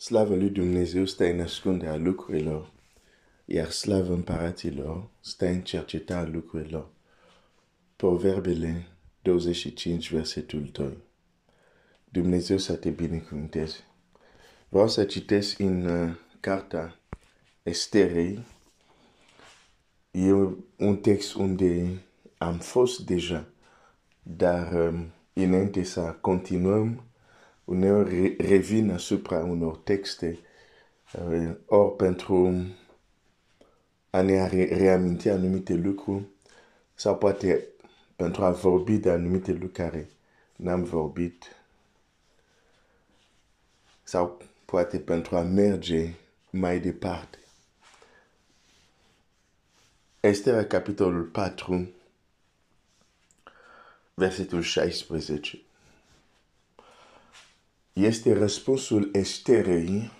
Slavă lui Dumnezeu stă în ascunderea lucrurilor, iar slavă împăraților stă în cercetarea lucrurilor. Proverbele 25, versetul 2. Dumnezeu să te binecuvânteze. Vreau să citesc în uh, carta Esterei. E un text unde am fost deja, dar um, înainte să continuăm, uneori revin asupra unor texte, uh, ori pentru a ne reaminti anumite lucruri, sau poate pentru a vorbi de anumite lucruri care n-am vorbit, sau poate pentru a merge mai departe. Estera, capitolul 4, versetul 16 este răspunsul Esterei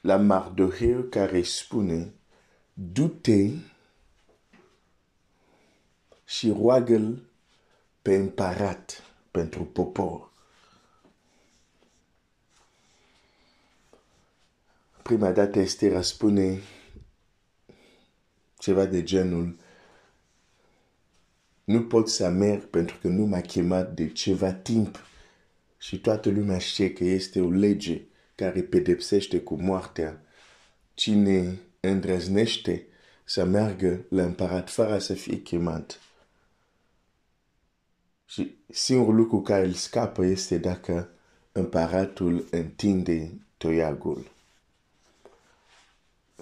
la Mardoheu care spune du-te și roagă pe împărat pentru popor. Prima dată Estera spune ceva de genul nu pot să merg pentru că nu m-a chemat de ceva timp și toată lumea știe că este o lege care pedepsește cu moartea cine îndrăznește să meargă la împărat fără să fie chemat. Și singurul lucru care îl scapă este dacă împăratul întinde toiagul.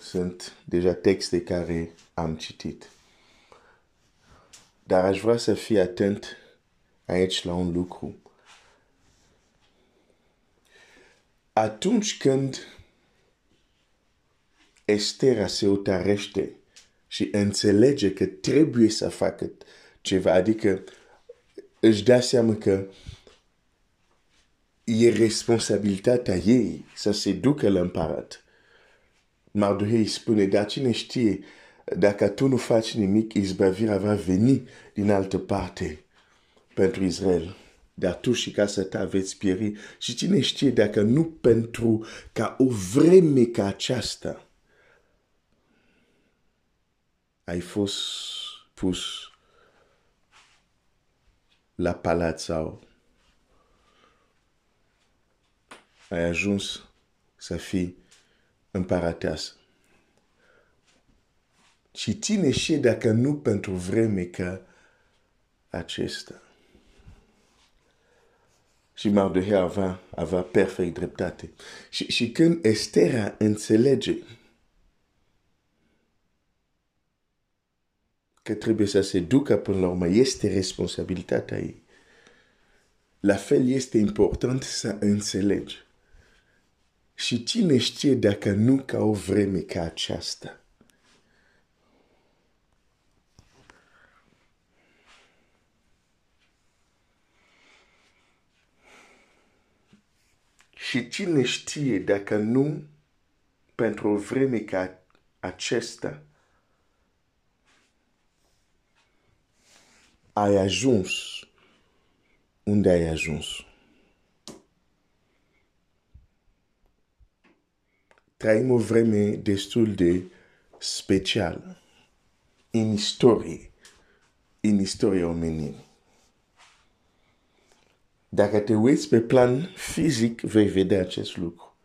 Sunt deja texte care am citit. Dar aș vrea să fii atent aici la un lucru. Atunci când Estera se utarește și înțelege că trebuie să facă ceva, adică își dă seama că e responsabilitatea ei să se ducă la împărat. Mardohei spune, dar cine știe, dacă tu nu faci nimic, izbavirea va veni din altă parte pentru Israel dar tu și casa ta veți pieri și cine știe dacă nu pentru ca o vreme ca aceasta ai fost pus la palat sau ai ajuns să fii împărateasă. Și cine știe dacă nu pentru vreme ca acesta. Și Mardoheu avea, avea perfect dreptate. Și, și când Estera înțelege că trebuie să se ducă până la urmă, este responsabilitatea ei. La fel este important să înțelegi. Și cine știe dacă nu ca o vreme ca aceasta. Și cine știe dacă nu pentru o vreme ca acesta ai ajuns unde ai ajuns. Trăim o vreme destul de specială în istorie, în istoria omenirii. Dacă te uiți pe plan fizic, vei vedea acest lucru.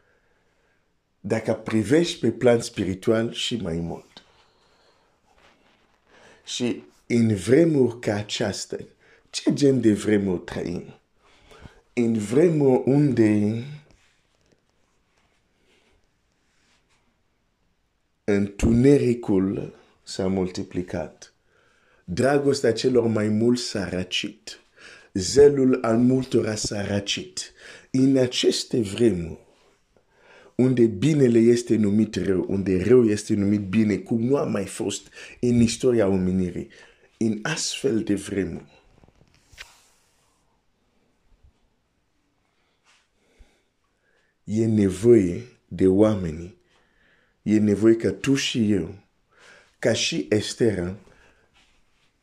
Dacă privești pe plan spiritual și mai mult. Și în vremuri ca aceasta, ce gen de vremuri trăim? În vremuri unde întunericul s-a multiplicat. Dragostea celor mai mulți s-a răcit zelul al multora s-a răcit. În aceste vremuri, unde binele este numit rău, unde rău este numit bine, cum nu a mai fost în istoria omenirii, în astfel de vremuri, e nevoie de oameni, e nevoie ca tu și eu, ca și Estera,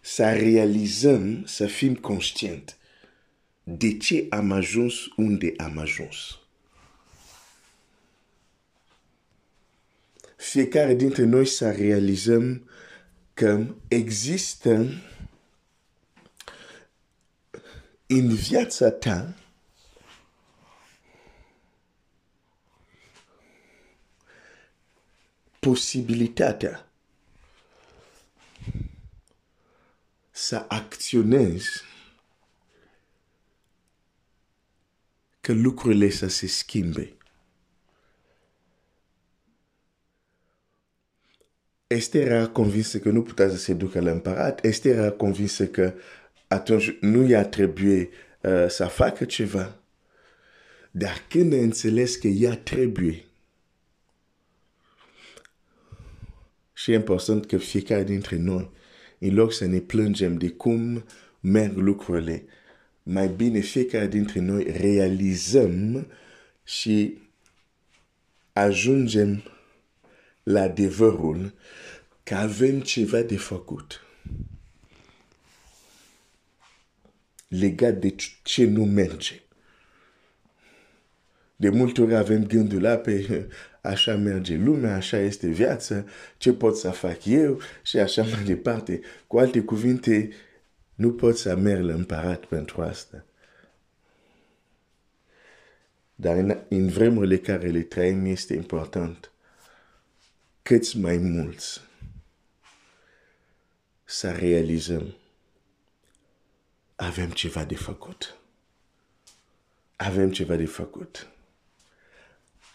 să realizăm, să fim conștienți de ce am ajuns unde am ajuns. Fiecare dintre noi să realizăm că există în viața ta posibilitatea să acționezi că lucrurile să se schimbe. Esther era convinsă că nu putea să se ducă la împărat. Esther era convinsă că atunci nu i-a trebuit uh, să facă ceva. Dar când a înțeles că ea trebuie, și e important că fiecare dintre noi, în loc să ne plângem de cum merg lucrurile, mai bine fiecare dintre noi realizăm și ajungem la adevărul că avem ceva de făcut. Legat de ce nu merge. De multe ori avem gândul la pe așa merge lumea, așa este viața, ce pot să fac eu și așa mai departe. Cu alte cuvinte, nu pot să merg la împărat pentru asta. Dar în, în vremurile care le trăim este important cât mai mulți să realizăm avem ceva de făcut. Avem ceva de făcut.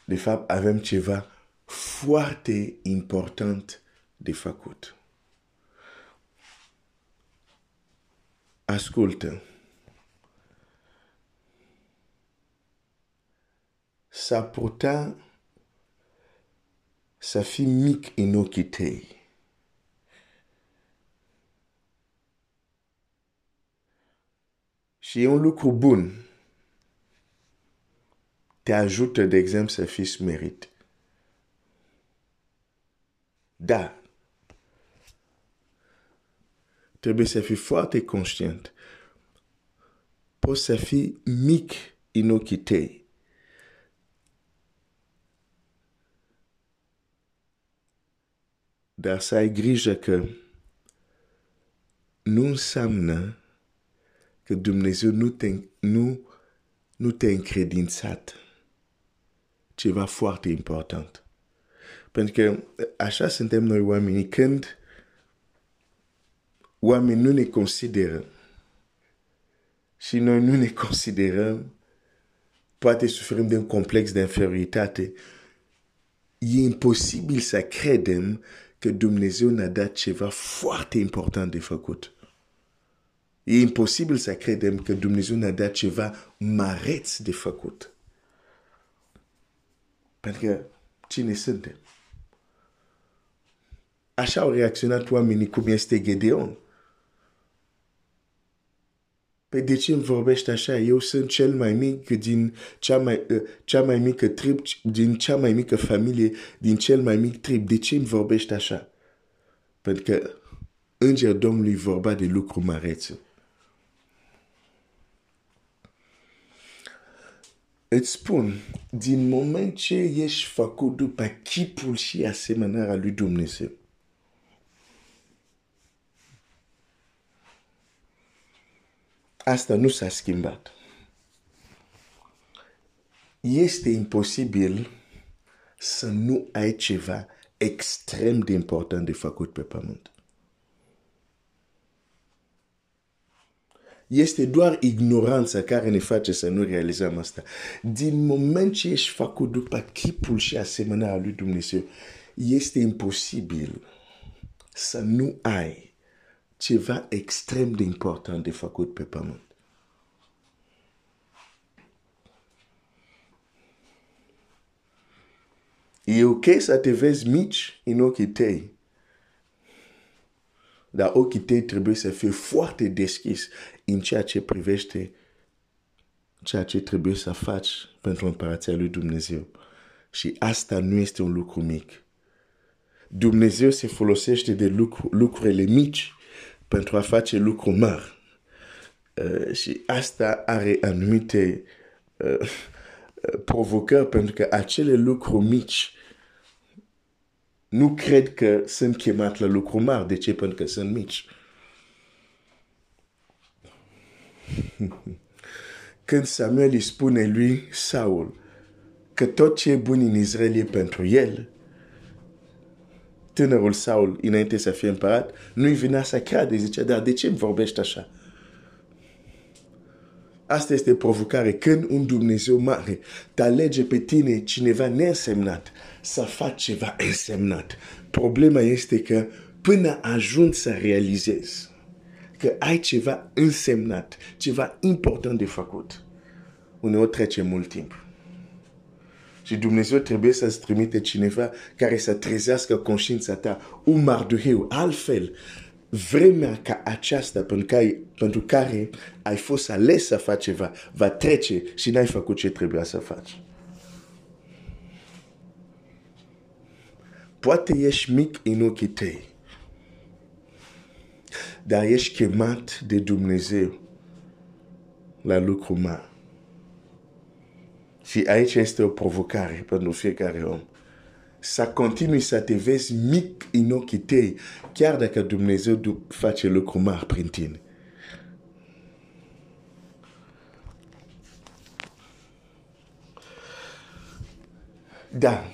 De fapt, avem ceva foarte important de făcut. Ascultă. S-ar putea să fii mic în ochii tăi. Și e un lucru bun. Te ajută, de exemplu, să fii smerit. Da. Trebuie să fii foarte conștient. Poți să fii mic în ochii tăi. Dar să ai grijă că nu înseamnă că Dumnezeu nu te, nu, nu te încredințat ceva foarte important. Pentru că așa suntem noi oamenii când oamenii nu ne consideră și noi nu ne considerăm, poate suferim de un complex de inferioritate, e imposibil să credem că Dumnezeu ne-a dat ceva foarte important de făcut. E imposibil să credem că Dumnezeu ne-a dat ceva mareț de făcut. Pentru că cine suntem? Așa au reacționat oamenii cum este Gedeon. Păi de ce îmi vorbești așa? Eu sunt cel mai mic din cea mai, uh, cea mai mică trib, din cea mai mică familie, din cel mai mic trib. De ce îmi vorbești așa? Pentru că Înger Domnului vorba de lucru mărețe. Îți spun, din moment ce ești făcut după chipul și asemănarea lui Dumnezeu, asta nu s-a schimbat. Este imposibil să nu ai ceva extrem de important de făcut pe pământ. Este doar ignoranța care ne face să nu realizăm asta. Din moment ce ești făcut după chipul și asemenea lui Dumnezeu, este imposibil să nu ai ceva extrem de important de făcut pe pământ. E ok să te vezi mici în ochii tăi. Dar ochii tăi trebuie să fie foarte deschis în ceea ce privește ceea ce trebuie să faci pentru împărația lui Dumnezeu. Și asta nu este un lucru mic. Dumnezeu se folosește de lucru, lucrurile mici pentru a face lucruri mari. Uh, și asta are anumite uh, provocări pentru că acele lucruri mici nu cred că sunt chemat la lucru mari. De ce? Pentru că sunt mici. Când Samuel îi spune lui Saul că tot ce e bun în Israel e pentru el, tânărul Saul, înainte să fie împărat, nu-i venea să creadă. Zicea, dar de ce îmi vorbești așa? Asta este provocare. Când un Dumnezeu mare te alege pe tine cineva neînsemnat să faci ceva însemnat. Problema este că până ajungi să realizezi că ai ceva însemnat, ceva important de făcut, uneori trece mult timp. Și Dumnezeu trebuie să-ți trimite cineva care să trezească conștiința ta, un marduheu, altfel vremea ca aceasta pentru care, pentru care ai fost ales să faci ceva va trece și n-ai făcut ce trebuia să faci. Poate ești mic în ochii tăi, dar ești chemat de Dumnezeu la lucru mare. Și aici este o provocare pentru fiecare om să continui să te vezi mic în ochii tăi, chiar dacă Dumnezeu face lucru mari prin tine. Da.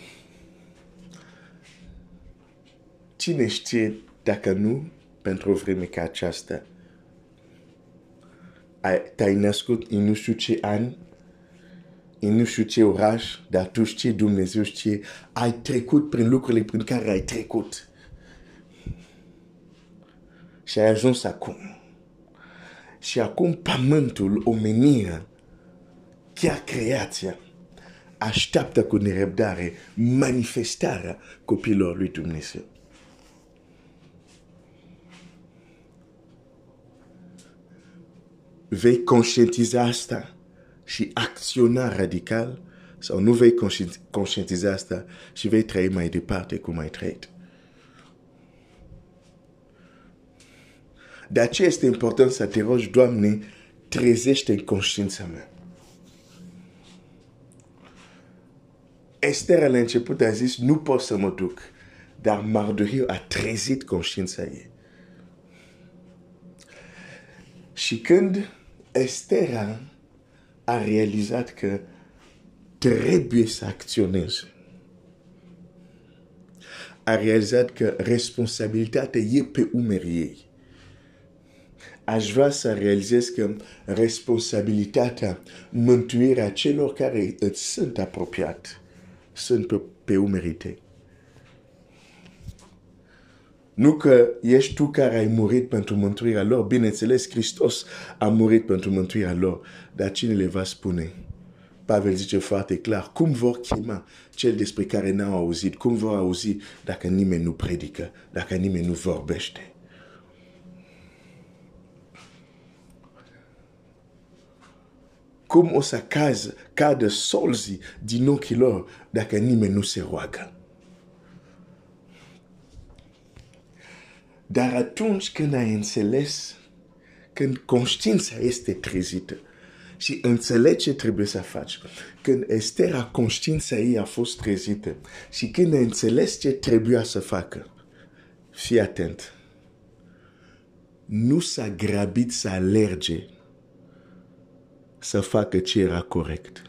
Cine știe dacă nu, pentru o vreme ca aceasta, te-ai născut în nu știu ce an, în nu știu ce oraș, dar tu știi, Dumnezeu știe, ai trecut prin lucrurile prin care ai trecut. Și ai ajuns acum. Și acum pământul, omenirea, chiar creația, așteaptă cu nerăbdare manifestarea copilor lui Dumnezeu. Vei conștientiza asta și acționa radical sau nu vei conștientiza asta și vei trăi mai departe cum ai trăit. De aceea este important să te rogi, Doamne, trezește în conștiința mea. Esther la început a zis, nu pot să mă duc, dar Mardocheu a trezit conștiința ei. Și când Esther a realizat că trebuie să acționeze. A realizat că responsabilitatea e pe umerii ei. Aș vrea să realizez că responsabilitatea, mântuirea celor care îți sunt apropiat, sunt pe, pe umerii tăi. Nu că ești tu care ai murit pentru mântuirea lor. Bineînțeles, Hristos a murit pentru mântuirea lor. Dar cine le va spune? Pavel zice foarte clar, cum vor chema cel despre care n-au auzit? Cum vor auzi dacă nimeni nu predică, dacă nimeni nu vorbește? Cum o să caz, cadă solzii din ochii lor dacă nimeni nu se roagă? Dar atunci când ai înțeles, când conștiința este trezită și înțelegi ce trebuie să faci, când Estera conștiința ei a fost trezită și când ai înțeles ce trebuia să facă, fii atent. Nu s-a grabit să alerge să facă ce era corect.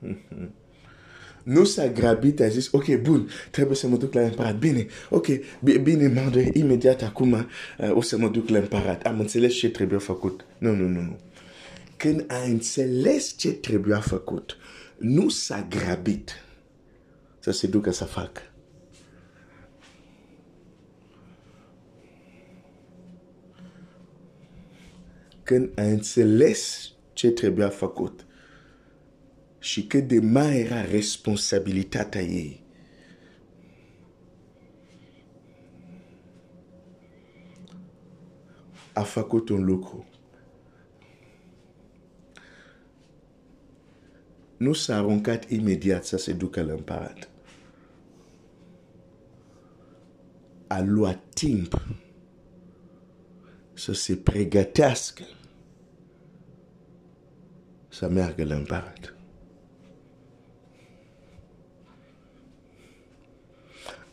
Nu s-a grabit, a zis, ok, bun, trebuie să mă duc la împărat. Bine, ok, bine, mă imediat acum uh, o să mă duc la împărat. Am înțeles ce trebuie făcut. Nu, nu, nu, nu. Când a înțeles ce trebuia făcut, nu s-a grabit să se ducă să facă. Când a înțeles ce trebuia făcut, și cât de mare era responsabilitatea ei. A făcut un lucru. Nu s-a aruncat imediat să se ducă la împărat. A luat timp să se pregătească să meargă la împărat.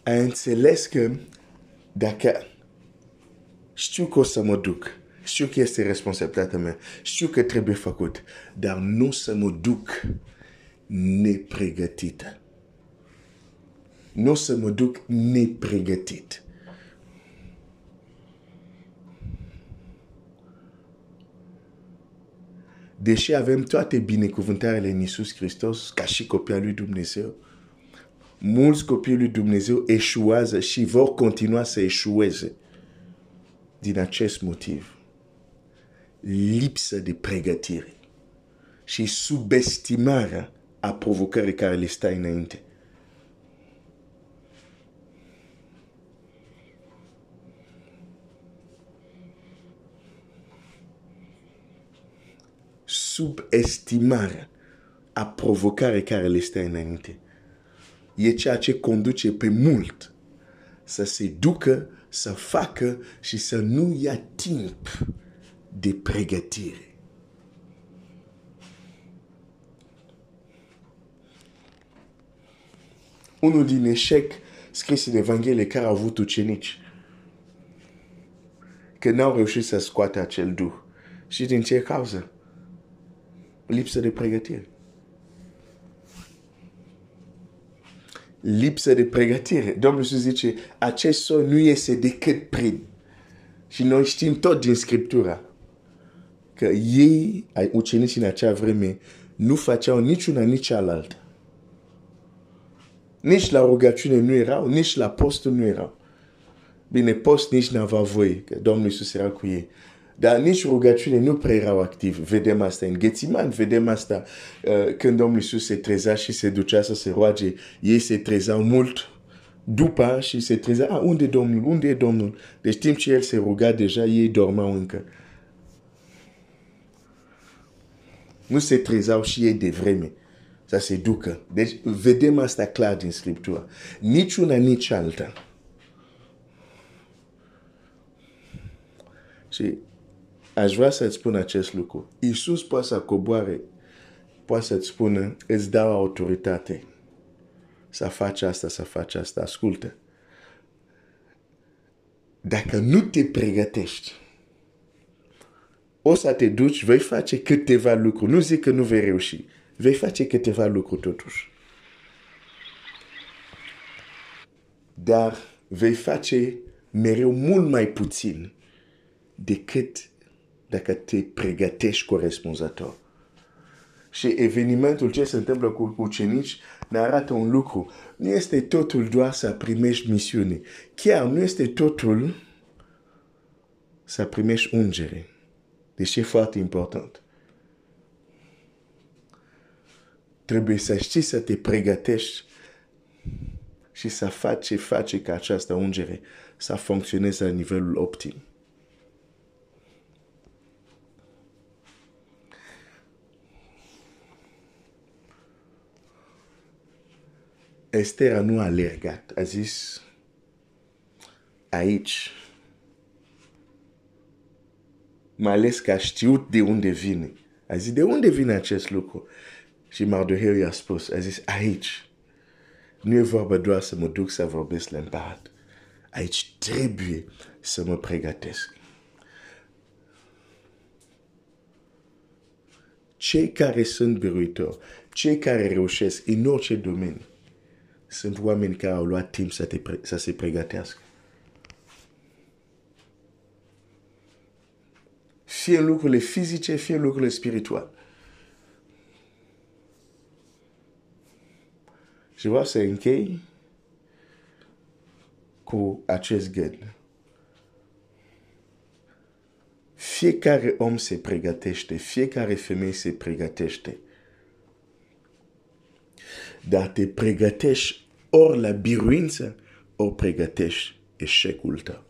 A înțeles că dacă știu că o să mă duc, știu că este responsabilitatea mea, știu că trebuie făcut, dar nu să mă duc nepregătit. Nu să mă duc nepregătit. Deși avem toate binecuvântările în Iisus Hristos, ca și copia lui Dumnezeu, mulți copii lui Dumnezeu eșuează și vor continua să eșueze din acest motiv. Lipsă de pregătire și subestimarea a provocării care le stă înainte. Subestimarea a provocării care le stă înainte. E ceea ce conduce pe mult să se ducă, să facă și să nu ia timp de pregătire. unul din eșec scris în Evanghelie care a avut ucenici. Că n-au reușit să scoate acel duh. Și din ce cauză? Lipsă de pregătire. Lipsă de pregătire. Domnul Iisus zice, acest son nu este decât prin. Și noi știm tot din Scriptura că ei, ucenicii în acea vreme, nu făceau niciuna, nici cealaltă. Nici la rugăciune nu erau, nici la post nu erau. Bine, post nici n-avea voie, că Domnul Iisus era cu ei. Dar nici rugăciune nu prea erau activi. Vedem asta în Ghețiman, vedem asta uh, când Domnul Iisus se trezea și se ducea să se roage. Ei se trezeau mult după și se trezea, ah, unde e Domnul, unde e Domnul? Deci timp ce el se ruga deja, ei dormeau încă. Nu se trezeau și ei de vreme să se ducă. Deci vedem asta clar din Scriptură. Nici una, nici alta. Și aș vrea să-ți spun acest lucru. Iisus poate să coboare, poate să-ți spună, îți dau autoritate să faci asta, să faci asta. Ascultă. Dacă nu te pregătești, o să te duci, vei face câteva lucruri. Nu zic că nu vei reuși vei face câteva lucruri totuși. Dar vei face mereu mult mai puțin decât dacă te pregătești corespunzător. Și evenimentul ce se întâmplă cu ucenici ne arată un lucru. Nu este totul doar să primești misiune. Chiar nu este totul să primești ungere. Deci e foarte important. Trebuie să știi să te pregătești și să faci ce face ca această ungere să funcționeze la nivelul optim. Esther nu a alergat, a zis, aici, mai ales că a știut de unde vine. A zis, de unde vine acest lucru? Și Mardoheu i-a spus, a zis, aici, nu e vorba doar să mă duc să vorbesc la împărat. Aici trebuie să mă pregătesc. Cei care sunt biruitori, cei care reușesc în orice domeniu, sunt oameni care au luat timp să, te pre- să se pregătească. Fie în lucrurile fizice, fie în lucrurile spirituale. Și vreau să închei cu acest gând. Fiecare om se pregătește, fiecare femeie se pregătește. Dar te pregătești ori la biruință, ori pregătești eșecul tău.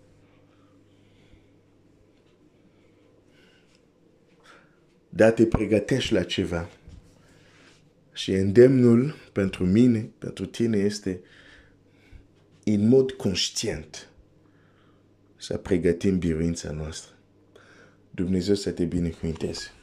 Dar te pregătești la ceva. Și îndemnul pentru mine, pentru tine este în mod conștient să pregătim biruința noastră. Dumnezeu să te binecuvinteze.